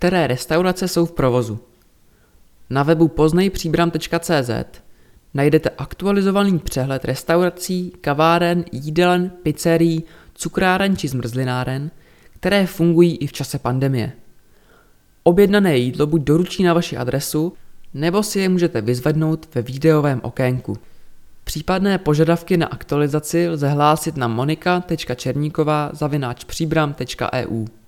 které restaurace jsou v provozu. Na webu poznejpříbram.cz najdete aktualizovaný přehled restaurací, kaváren, jídelen, pizzerií, cukráren či zmrzlináren, které fungují i v čase pandemie. Objednané jídlo buď doručí na vaši adresu, nebo si je můžete vyzvednout ve videovém okénku. Případné požadavky na aktualizaci lze hlásit na monika.černíková zavináč příbram.eu.